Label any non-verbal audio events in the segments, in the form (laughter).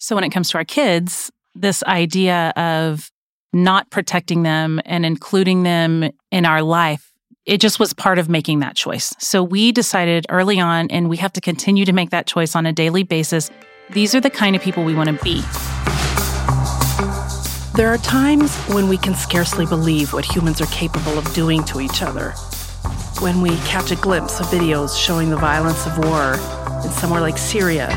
So when it comes to our kids, this idea of not protecting them and including them in our life, it just was part of making that choice. So we decided early on, and we have to continue to make that choice on a daily basis. These are the kind of people we want to be. There are times when we can scarcely believe what humans are capable of doing to each other. When we catch a glimpse of videos showing the violence of war in somewhere like Syria,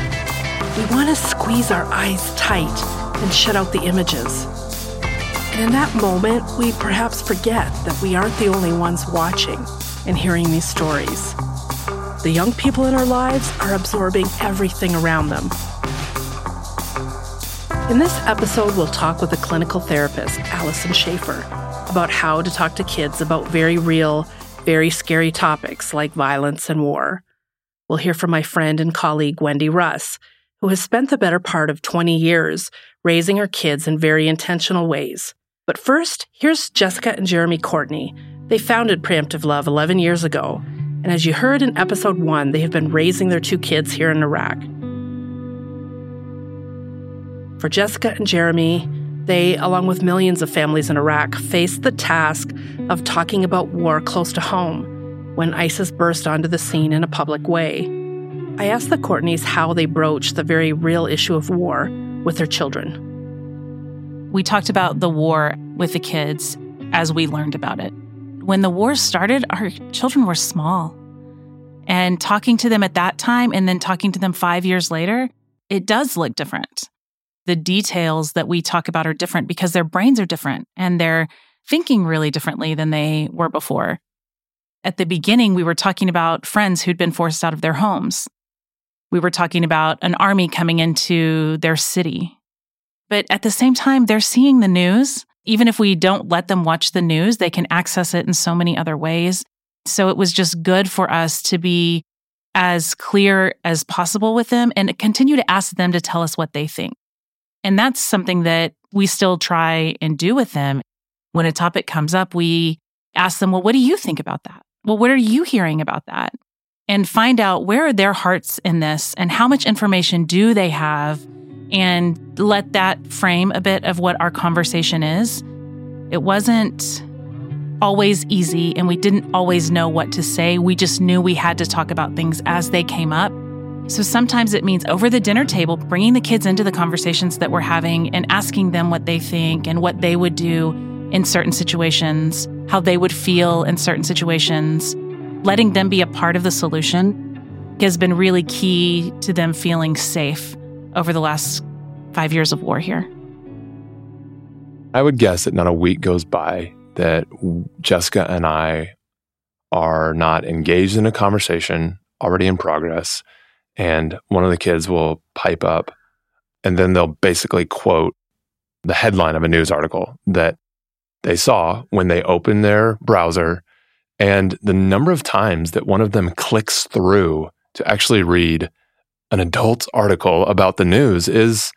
we want to squeeze our eyes tight and shut out the images. And in that moment, we perhaps forget that we aren't the only ones watching and hearing these stories. The young people in our lives are absorbing everything around them. In this episode, we'll talk with a clinical therapist, Alyson Schafer, about how to talk to kids about very real, very scary topics like violence and war. We'll hear from my friend and colleague, Wendy Russ, who has spent the better part of 20 years raising her kids in very intentional ways. But first, here's Jessica and Jeremy Courtney. They founded Preemptive Love 11 years ago, and as you heard in episode one, they have been raising their two kids here in Iraq. For Jessica and Jeremy, they, along with millions of families in Iraq, faced the task of talking about war close to home when ISIS burst onto the scene in a public way. I asked the Courtneys how they broached the very real issue of war with their children. We talked about the war with the kids as we learned about it. When the war started, our children were small. And talking to them at that time and then talking to them five years later, it does look different. The details that we talk about are different because their brains are different and they're thinking really differently than they were before. At the beginning, we were talking about friends who'd been forced out of their homes. We were talking about an army coming into their city. But at the same time, they're seeing the news. Even if we don't let them watch the news, they can access it in so many other ways. So it was just good for us to be as clear as possible with them and continue to ask them to tell us what they think. And that's something that we still try and do with them. When a topic comes up, we ask them, well, what do you think about that? Well, what are you hearing about that? And find out where are their hearts in this and how much information do they have and let that frame a bit of what our conversation is. It wasn't always easy and we didn't always know what to say. We just knew we had to talk about things as they came up. So sometimes it means over the dinner table, bringing the kids into the conversations that we're having and asking them what they think and what they would do in certain situations, how they would feel in certain situations, letting them be a part of the solution has been really key to them feeling safe over the last five years of war here. I would guess that not a week goes by that Jessica and I are not engaged in a conversation already in progress. And one of the kids will pipe up and then they'll basically quote the headline of a news article that they saw when they opened their browser and the number of times that one of them clicks through to actually read an adult article about the news is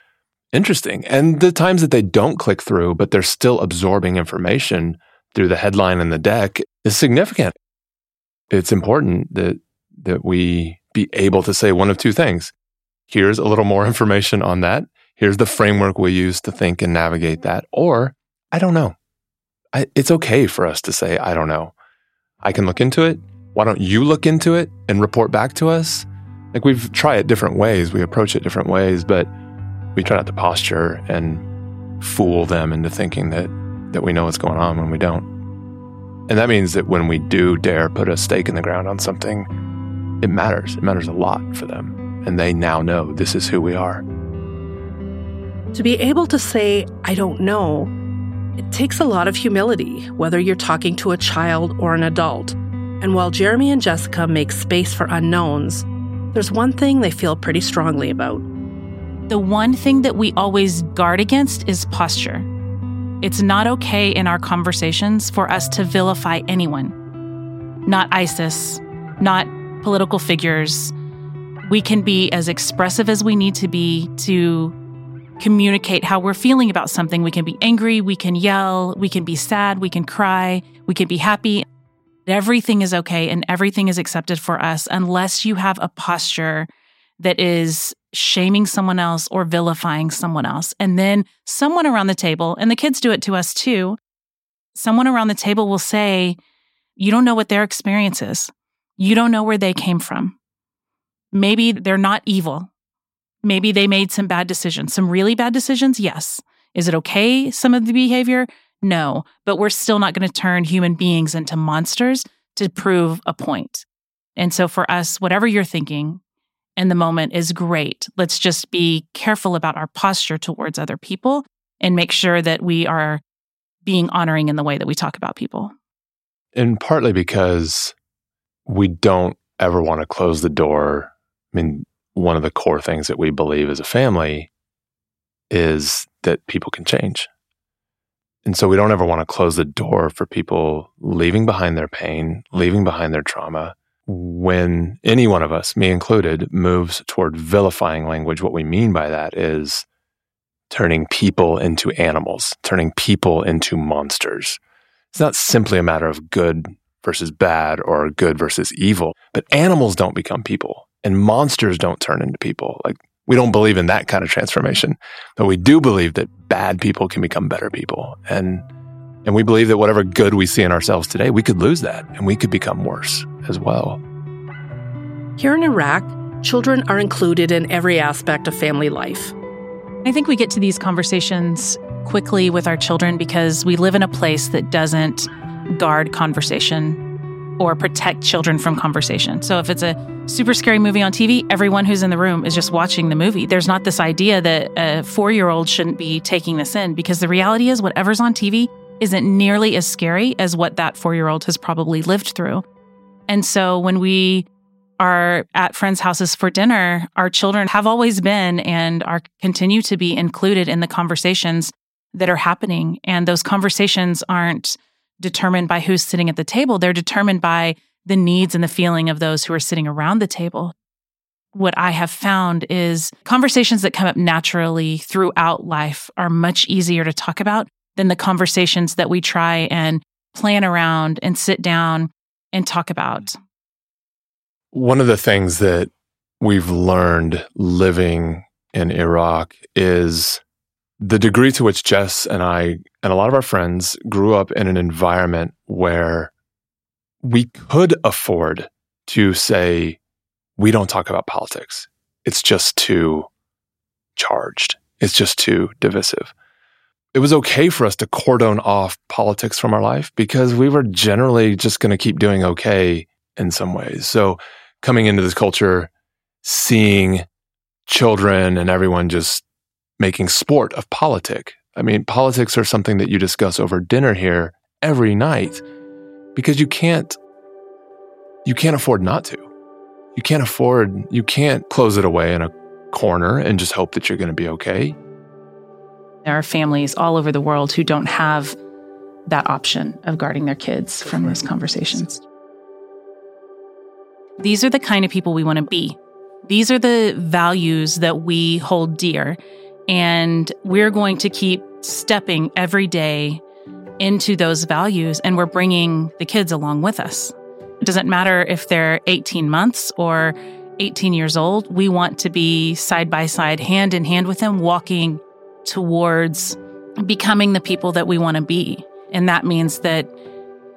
interesting. And the times that they don't click through, but they're still absorbing information through the headline and the deck is significant. It's important that that we be able to say one of two things. Here's a little more (laughs) information on that. Here's the framework we use to think and navigate that. Or I don't know. I, it's okay for us to say, I don't know. I can look into it. Why don't you look into it and report back to us? Like we've tried it different ways, we approach it different ways, but we try not to posture and fool them into thinking that that we know what's going on when we don't. And that means that when we do dare put a stake in the ground on something, it matters. It matters a lot for them. And they now know this is who we are. To be able to say, I don't know, it takes a lot of humility, whether you're talking to a child or an adult. And while Jeremy and Jessica make space for unknowns, there's one thing they feel pretty strongly about. The one thing that we always guard against is posture. It's not okay in our conversations for us to vilify anyone, not ISIS, not political figures. We can be as expressive as we need to be to communicate how we're feeling about something. We can be angry, we can yell, we can be sad, we can cry, we can be happy. Everything is okay and everything is accepted for us unless you have a posture that is shaming someone else or vilifying someone else. And then someone around the table, and the kids do it to us too, someone around the table will say, You don't know what their experience is. You don't know where they came from. Maybe they're not evil. Maybe they made some bad decisions, some really bad decisions. Yes. Is it okay, some of the behavior? No. But we're still not going to turn human beings into monsters to prove a point. And so for us, whatever you're thinking in the moment is great. Let's just be careful about our posture towards other people and make sure that we are being honoring in the way that we talk about people. And partly because we don't ever want to close the door. I mean, one of the core things that we believe as a family is that people can change. And so we don't ever want to close the door for people leaving behind their pain, leaving behind their trauma. When any one of us, me included, moves toward vilifying language, what we mean by that is turning people into animals, turning people into monsters. It's not simply a matter of good versus bad or good versus evil, but animals don't become people and monsters don't turn into people. Like we don't believe in that kind of transformation, but we do believe that bad people can become better people. And and we believe that whatever good we see in ourselves today, we could lose that and we could become worse as well. Here in Iraq, children are included in every aspect of family life. I think we get to these conversations quickly with our children because we live in a place that doesn't guard conversation or protect children from conversation. So if it's a super scary movie on TV, everyone who's in the room is just watching the movie. There's not this idea that a four year old shouldn't be taking this in because the reality is whatever's on TV isn't nearly as scary as what that four year old has probably lived through. And so when we are at friends' houses for dinner, our children have always been and are continue to be included in the conversations that are happening. And those conversations aren't determined by who's sitting at the table. They're determined by the needs and the feeling of those who are sitting around the table. What I have found is conversations that come up naturally throughout life are much easier to talk about than the conversations that we try and plan around and sit down and talk about. One of the things that we've learned living in Iraq is the degree to which Jess and I and a lot of our friends grew up in an environment where we could afford to say, we don't talk about politics. It's just too charged. It's just too divisive. It was okay for us to cordon off politics from our life because we were generally just going to keep doing okay in some ways. So coming into this culture, seeing children and everyone just making sport of politic. I mean, politics are something that you discuss over dinner here every night because you can't you can't afford not to. You can't afford you can't close it away in a corner and just hope that you're going to be okay. There are families all over the world who don't have that option of guarding their kids from those conversations. These are the kind of people we want to be. These are the values that we hold dear. And we're going to keep stepping every day into those values, and we're bringing the kids along with us. It doesn't matter if they're 18 months or 18 years old. We want to be side by side, hand in hand with them, walking towards becoming the people that we want to be. And that means that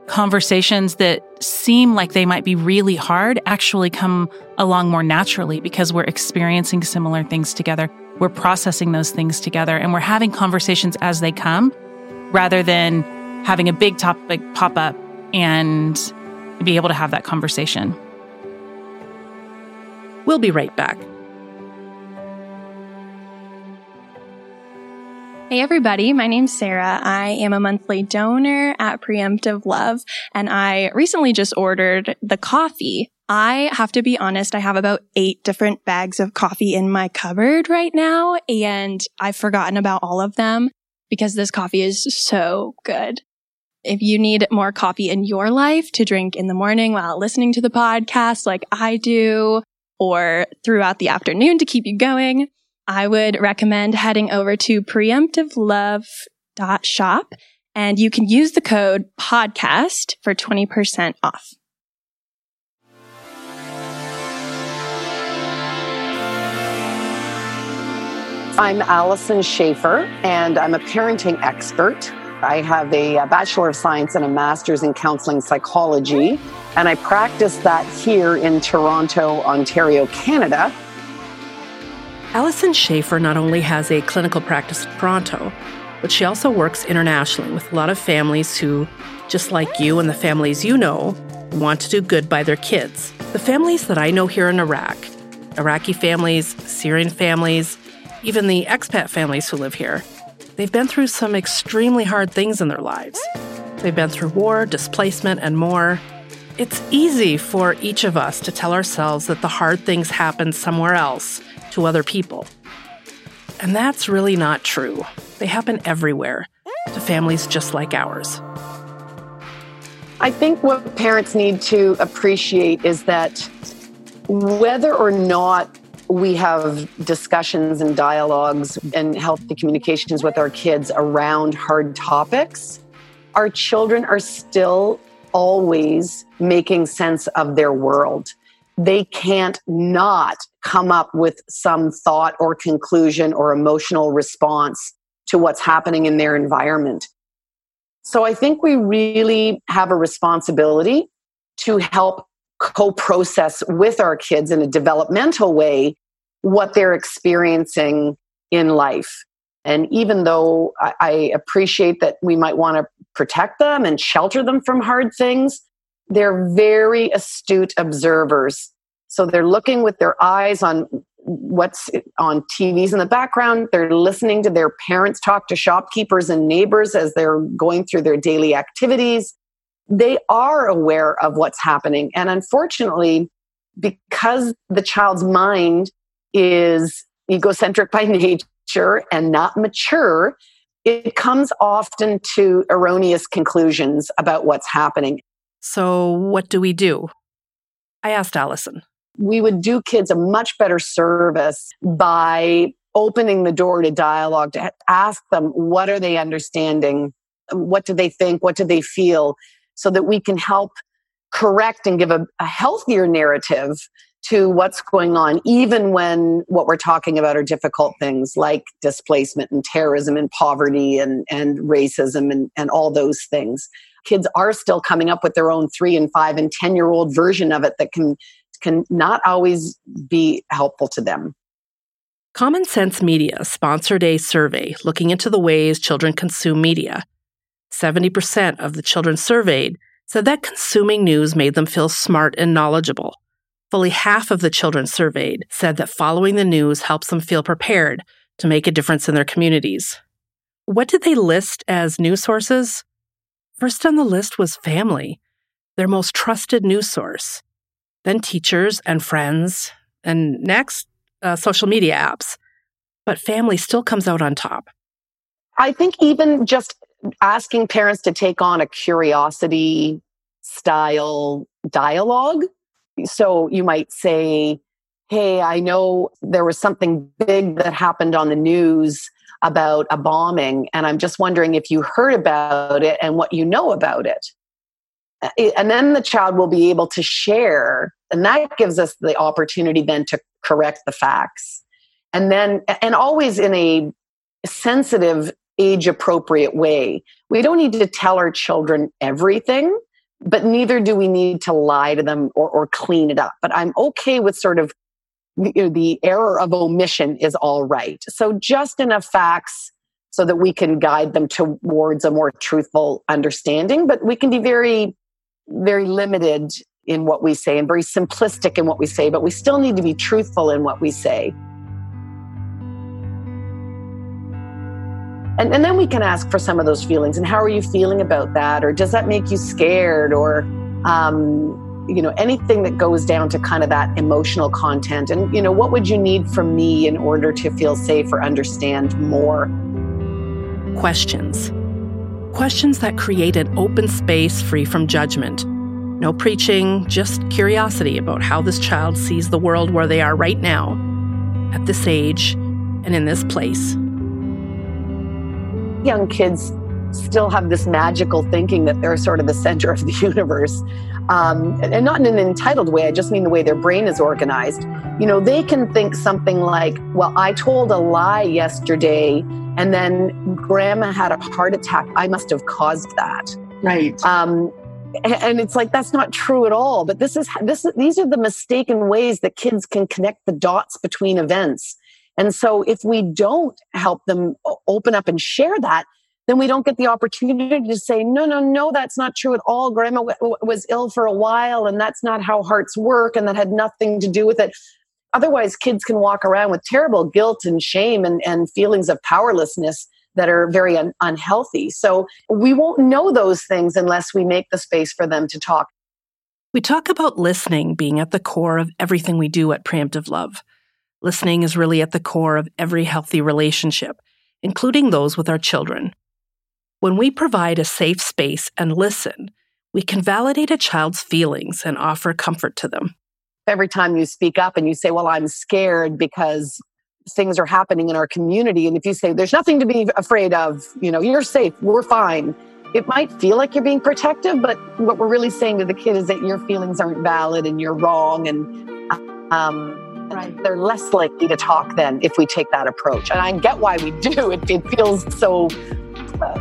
conversations that seem like they might be really hard actually come along more naturally because we're experiencing similar things together. We're processing those things together and we're having conversations as they come rather than having a big topic pop up and be able to have that conversation. We'll be right back. Hey everybody, my name's Sarah. I am a monthly donor at Preemptive Love and I recently just ordered the coffee. I have to be honest, I have about eight different bags of coffee in my cupboard right now and I've forgotten about all of them because this coffee is so good. If you need more coffee in your life to drink in the morning while listening to the podcast like I do or throughout the afternoon to keep you going, I would recommend heading over to preemptivelove.shop and you can use the code podcast for 20% off. I'm Alyson Schafer, and I'm a parenting expert. I have a, Bachelor of Science and a Master's in Counseling Psychology, and I practice that here in Toronto, Ontario, Canada. Alyson Schafer not only has a clinical practice in Toronto, but she also works internationally with a lot of families who, just like you and the families you know, want to do good by their kids. The families that I know here in Iraq, Iraqi families, Syrian families, even the expat families who live here, they've been through some extremely hard things in their lives. They've been through war, displacement, and more. It's easy for each of us to tell ourselves that the hard things happen somewhere else to other people. And that's really not true. They happen everywhere to families just like ours. I think what parents need to appreciate is that whether or not we have discussions and dialogues and healthy communications with our kids around hard topics, our children are still always making sense of their world. They can't not come up with some thought or conclusion or emotional response to what's happening in their environment. So I think we really have a responsibility to help co process with our kids in a developmental way what they're experiencing in life. And even though I, appreciate that we might want to protect them and shelter them from hard things, they're very astute observers. So they're looking with their eyes on what's on TVs in the background. They're listening to their parents talk to shopkeepers and neighbors as they're going through their daily activities. They are aware of what's happening. And unfortunately, because the child's mind is egocentric by (laughs) nature and not mature, it comes often to erroneous conclusions about what's happening. So, what do we do? I asked Alyson we would do kids a much better service by opening the door to dialogue to ask them what are they understanding what do they think what do they feel so that we can help correct and give a, a healthier narrative to what's going on, even when what we're talking about are difficult things like displacement and terrorism and poverty and, and racism and, and all those things. Kids are still coming up with their own three and five and 10 year old version of it that can can not always be helpful to them. Common Sense Media sponsored a survey looking into the ways children consume media. 70% of the children surveyed said that consuming news made them feel smart and knowledgeable. Fully half of the children surveyed said that following the news helps them feel prepared to make a difference in their communities. What did they list as news sources? First on the list was family, their most trusted news source then teachers and friends, and next, uh, social media apps. But family still comes out on top. I think even just asking parents to take on a curiosity style dialogue. So you might say, Hey, I know there was something big that happened on the news about a bombing, and I'm just wondering if you heard about it and what you know about it. Uh, and then the child will be able to share and that gives us the opportunity then to correct the facts. And then, and always in a sensitive, age appropriate way. We don't need to tell our children everything, but neither do we need to lie to them or, or clean it up. But I'm okay with sort of you know, the error of omission is all right. So just enough facts so that we can guide them towards a more truthful understanding, but we can be very, very limited in what we say and very simplistic in what we say, but we still need to be truthful in what we say. And, and then we can ask for some of those feelings and how are you feeling about that? Or does that make you scared? Or, um, you know, anything that goes down to kind of that emotional content. And, you know, what would you need from me in order to feel safe or understand more? Questions. Questions that create an open space free from judgment no preaching, just curiosity about how this child sees the world where they are right now, at this age, and in this place. Young kids still have this magical thinking that they're sort of the center of the (laughs) universe. Um, and not in an entitled way, I just mean the way their brain is organized. You know, they can think something like, well, I told a lie yesterday and then grandma had a heart attack. I must have caused that. Right. Um, and it's like that's not true at all but this is this these are the mistaken ways that kids can connect the dots between events and so if we don't help them open up and share that then we don't get the opportunity to say no no no that's not true at all grandma w- was ill for a while and that's not how hearts work and that had nothing to do with it otherwise kids can walk around with terrible guilt and shame and, and feelings of powerlessness that are very un- unhealthy. So we won't know those things unless we make the space for them to talk. We talk about listening being at the core of everything we do at Preemptive Love. Listening is really at the core of every healthy relationship, including those with our children. When we provide a safe space and listen, we can validate a child's feelings and offer comfort to them. Every time you speak up and you say, Well, I'm scared because things are happening in our community. And if you say there's nothing to be afraid of, you know, you're safe, we're fine, it might feel like you're being protective, but what we're really saying to the kid is that your feelings aren't valid and you're wrong. And um, right. they're less likely to talk then if we take that approach. And I get why we do. (laughs) It, it feels so uh,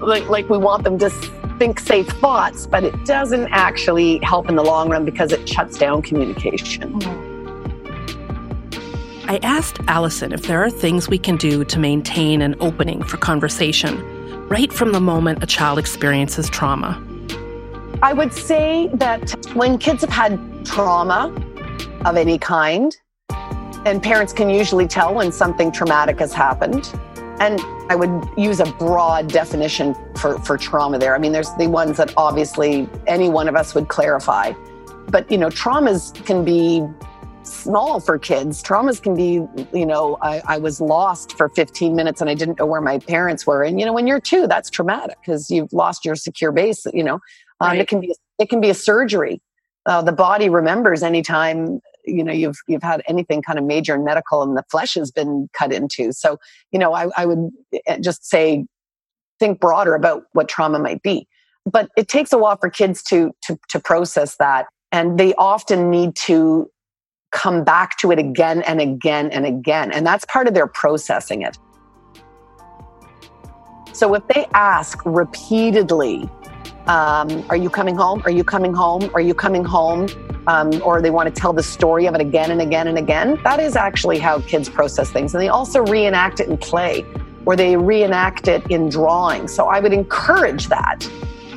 like, like we want them to think safe thoughts, but it doesn't actually help in the long run because it shuts down communication. Mm-hmm. I asked Alyson if there are things we can do to maintain an opening for conversation right from the moment a child experiences trauma. I would say that when kids have had trauma of any kind, and parents can usually tell when something traumatic has happened. And I would use a broad definition for, for trauma there. I mean, there's the ones that obviously any one of us would clarify. But, you know, traumas can be small for kids. Traumas can be, you know, I, I, was lost for 15 minutes and I didn't know where my parents were. And you know, when you're two, that's traumatic because you've lost your secure base. You know, um, right. it can be it can be a surgery. Uh, the body remembers anytime you know you've you've had anything kind of major and medical and the flesh has been cut into. So you know, I, I would eh, just say think broader about what trauma might be. But it takes a while for kids to to to process that and they often need to come back to it again and again and again. And that's part of their processing it. So if they ask repeatedly, um, Are you coming home? Are you coming home? Are you coming home? Um, or they want to tell the story of it again and again and again, that is actually how kids process things. And they also reenact it in play or they reenact it in drawing. So I would encourage that.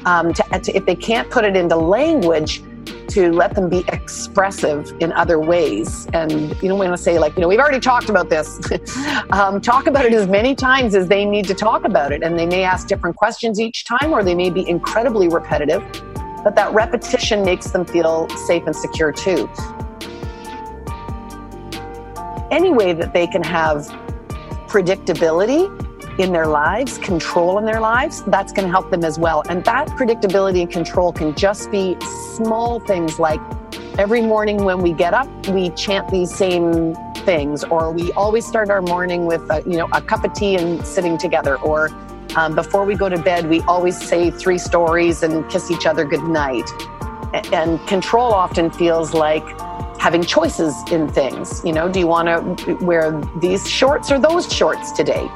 Um, to, to, if they can't put it into language, to let them be expressive in other ways. And you know, when I say like, you know, we've already talked about this, (laughs) um, talk about it as many times as they need to talk about it. And they may ask different questions each time, or they may be incredibly repetitive. But that repetition makes them feel safe and secure too. Any way that they can have predictability in their lives, control in their lives, that's going to help them as well. And that predictability and control can just be small things like every morning when we get up, we chant these same things, or we always start our morning with a, you know a cup of tea and sitting together, or um, before we go to bed, we always say three stories and kiss each other good night. And control often feels like having choices in things. You know, do you want to wear these shorts or those shorts today?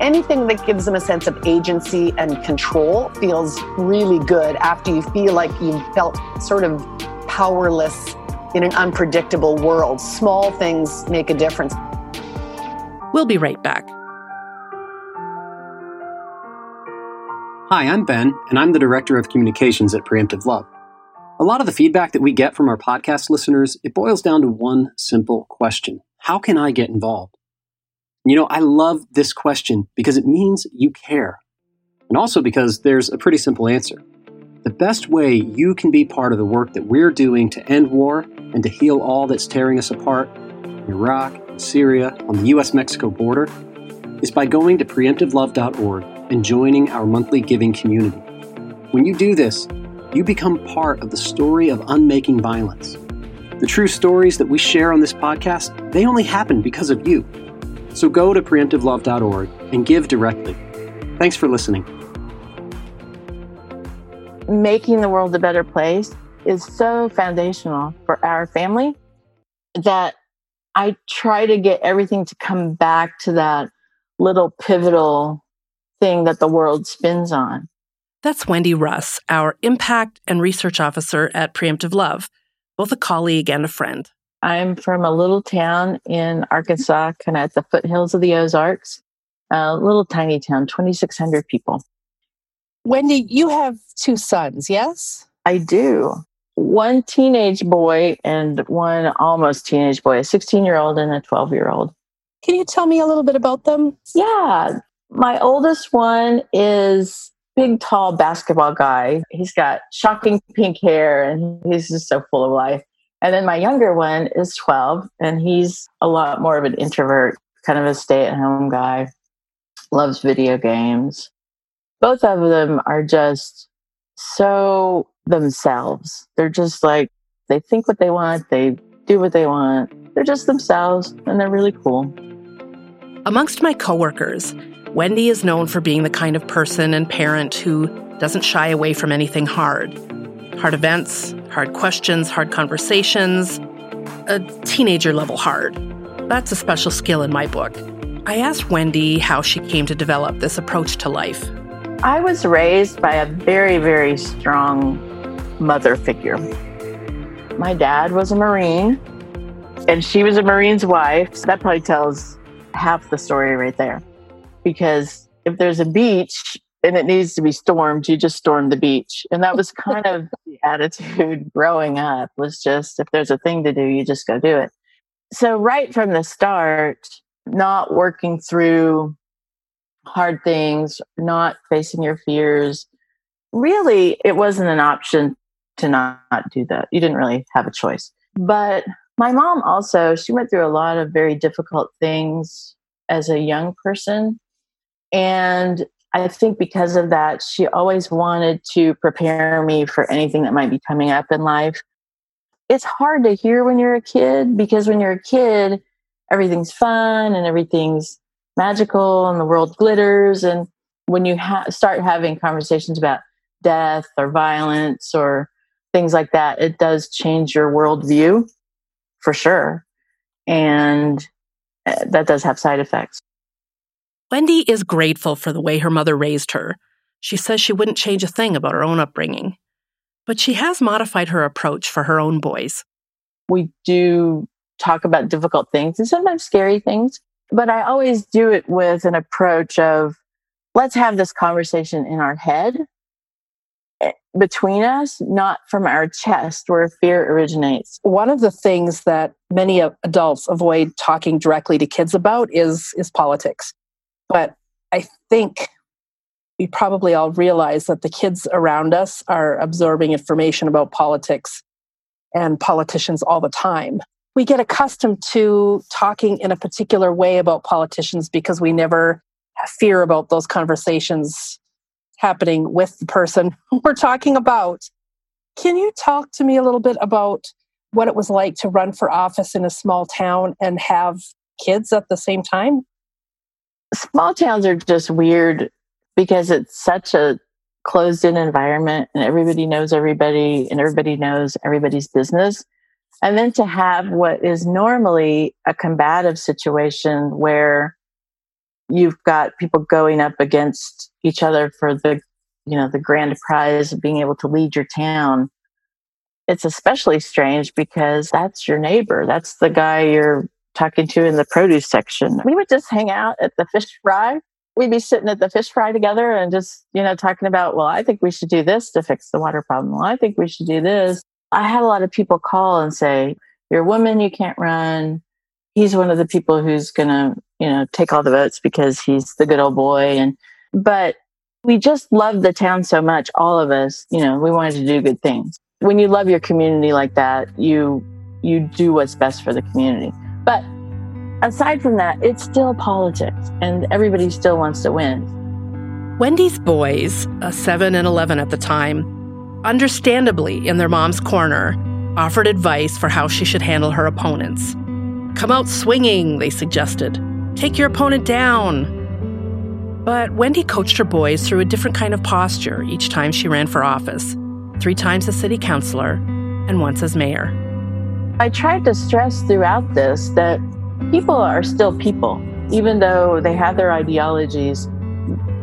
Anything that gives them a sense of agency and control feels really good after you feel like you've felt sort of powerless in an unpredictable world. Small things make a difference. We'll be right back. Hi, I'm Ben, and I'm the Director of Communications at Preemptive Love. A lot of the feedback that we get from our podcast listeners, it boils down to one simple question. How can I get involved? You know, I love this question because it means you care. And also because there's a pretty simple answer. The best way you can be part of the work that we're doing to end war and to heal all that's tearing us apart in Iraq, Syria, on the US Mexico border is by going to preemptivelove.org and joining our monthly giving community. When you do this, you become part of the story of unmaking violence. The true stories that we share on this podcast, they only happen because of you. So go to preemptivelove.org and give directly. Thanks for listening. making the world a better place is so foundational for our family that I try to get everything to come back to that little pivotal thing that the world spins on. That's Wendy Russ, our impact and research officer at Preemptive Love, both a colleague and a friend. I'm from a little town in Arkansas, kind of at the foothills of the Ozarks, a little tiny town, 2,600 people. Wendy, you have two sons, yes? I do. One teenage boy and one almost teenage boy, a 16 year old and a 12 year old. Can you tell me a little bit about them? Yeah. My oldest one is big, tall basketball guy. He's got shocking pink hair and he's just so full of life. And then my younger one is 12 and he's a lot more of an introvert, kind of a stay at home guy, loves video games. Both of them are just so themselves. They're just like, they think what they want, they do what they want. They're just themselves and they're really cool. Amongst my coworkers, Wendy is known for being the kind of person and parent who doesn't shy away from anything hard. Hard events, hard questions, hard conversations, a teenager level hard. That's a special skill in my book. I asked Wendy how she came to develop this approach to life. I was raised by a very, very strong mother figure. My dad was a Marine, and she was a Marine's wife. So that probably tells half the story right there. Because if there's a beach and it needs to be stormed, you just storm the beach. And that was kind of (laughs) attitude (laughs) growing up was just if there's a thing to do, you just go do it. So right from the start, not working through hard things, not facing your fears, really it wasn't an option to not, not do that. You didn't really have a choice. But my mom also, she went through a lot of very difficult things as a young person. And I think because of that, she always wanted to prepare me for anything that might be coming up in life. It's hard to hear when you're a kid because when you're a kid, everything's fun and everything's magical and the world glitters. And when you ha- start having conversations about death or violence or things like that, it does change your worldview for sure. And uh, that does have side effects. Wendy is grateful for the way her mother raised her. She says she wouldn't change a thing about her own upbringing. But she has modified her approach for her own boys. We do talk about difficult things and sometimes scary things, but I always do it with an approach of let's have this conversation in our head eh, between us, not from our chest where fear originates. One of the things that many adults avoid talking directly to kids about is is politics. But I think we probably all realize that the kids around us are absorbing information about politics and politicians all the time. We get accustomed to talking in a particular way about politicians because we never fear about those conversations happening with the person (laughs) we're talking about. Can you talk to me a little bit about what it was like to run for office in a small town and have kids at the same time? Small towns are just weird because it's such a closed in environment and everybody knows everybody and everybody knows everybody's business. And then to have what is normally a combative situation where you've got people going up against each other for the you know the grand prize of being able to lead your town it's especially strange because that's your neighbor that's the guy you're talking to in the produce section. We would just hang out at the fish fry. We'd be sitting at the fish fry together and just, you know, talking about, well, I think we should do this to fix the water problem. Well, I think we should do this. I had a lot of people call and say, You're a woman, you can't run. He's one of the people who's going to, you know, take all the votes because he's the good old boy. And, but we just loved the town so much, all of us, you know, we wanted to do good things. When you love your community like that, you, you do what's best for the community. But aside from that, it's still politics and everybody still wants to win. Wendy's boys, a 7 and 11 at the time, understandably in their mom's corner, offered advice for how she should handle her opponents. Come out swinging, they suggested. Take your opponent down. But Wendy coached her boys through a different kind of posture each time she ran for office three times as city councilor and once as mayor. I tried to stress throughout this that people are still people, even though they have their ideologies.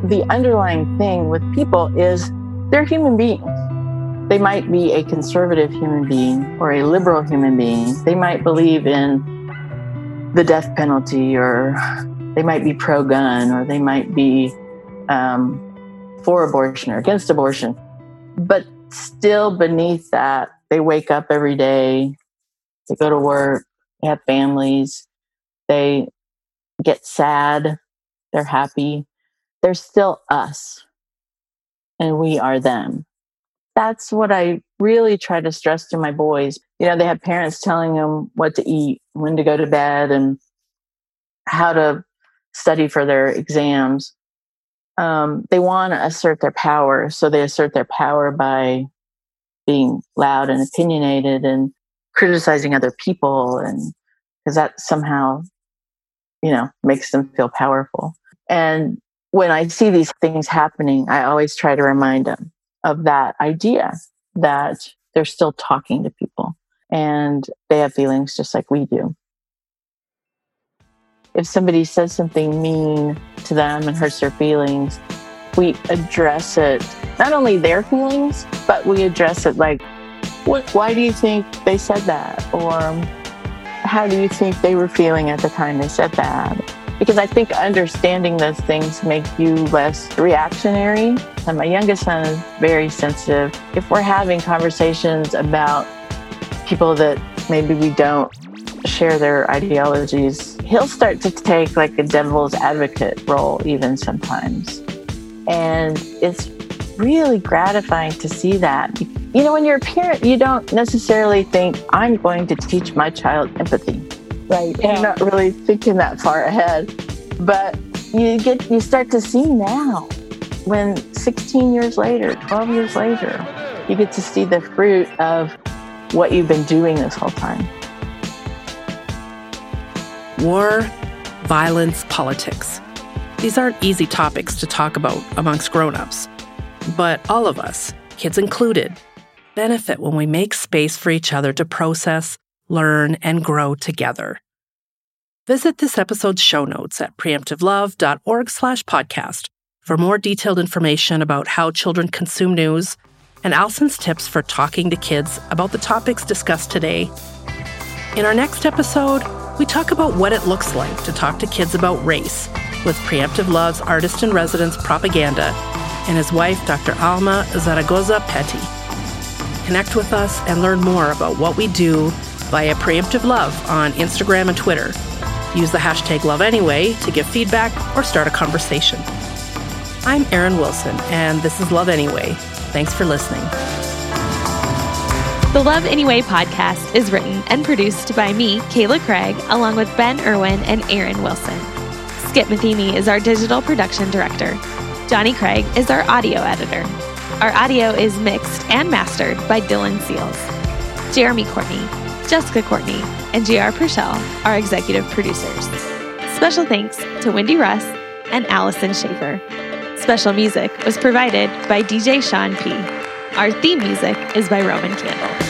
The underlying thing with people is they're human beings. They might be a conservative human being or a liberal human being. They might believe in the death penalty, or they might be pro gun, or they might be um, for abortion or against abortion. But still, beneath that, they wake up every day, they go to work, they have families, they get sad, they're happy. They're still us, and we are them that's what I really try to stress to my boys. You know, they have parents telling them what to eat, when to go to bed, and how to study for their exams. Um, they want to assert their power. So they assert their power by being loud and opinionated and criticizing other people. And because that somehow, you know, makes them feel powerful. And when I see these things happening, I always try to remind them of that idea that they're still talking to people and they have feelings just like we do. If somebody says something mean to them and hurts their feelings, we address it, not only their feelings, but we address it like, why do you think they said that? Or how do you think they were feeling at the time they said that? because I think understanding those things make you less reactionary. And my youngest son is very sensitive. If we're having conversations about people that maybe we don't share their ideologies, he'll start to take like a devil's advocate role, even sometimes. And it's really gratifying to see that. You know, when you're a parent, you don't necessarily think, I'm going to teach my child empathy right? Yeah. You're not really thinking that far ahead. But you get you start to see now when 16 years later, 12 years later, you get to see the fruit of what you've been doing this whole time. War, violence, politics. These aren't easy topics to talk about amongst grown-ups. But all of us, kids included, benefit when we make space for each other to process learn, and grow together. Visit this episode's show notes at preemptivelove.org slash podcast for more detailed information about how children consume news and Alyson's tips for talking to kids about the topics discussed today. In our next episode, we talk about what it looks like to talk to kids about race with Preemptive Love's artist in residence propaganda and his wife, Dr. Alma Zaragoza Petty. Connect with us and learn more about what we do via Preemptive Love on Instagram and Twitter. Use the hashtag LoveAnyway to give feedback or start a conversation. I'm Erin Wilson, and this is Love Anyway. Thanks for listening. The Love Anyway podcast is written and produced by me, Kayla Craig, along with Ben Irwin and Erin Wilson. Skip Matheny is our digital production director. Johnny Craig is our audio editor. Our audio is mixed and mastered by Dylan Seals. Jeremy Courtney Jessica Courtney, and JR Purcell, our executive producers. Special thanks to Wendy Russ and Alyson Schafer. Special music was provided by DJ Sean P. Our theme music is by Roman Candle.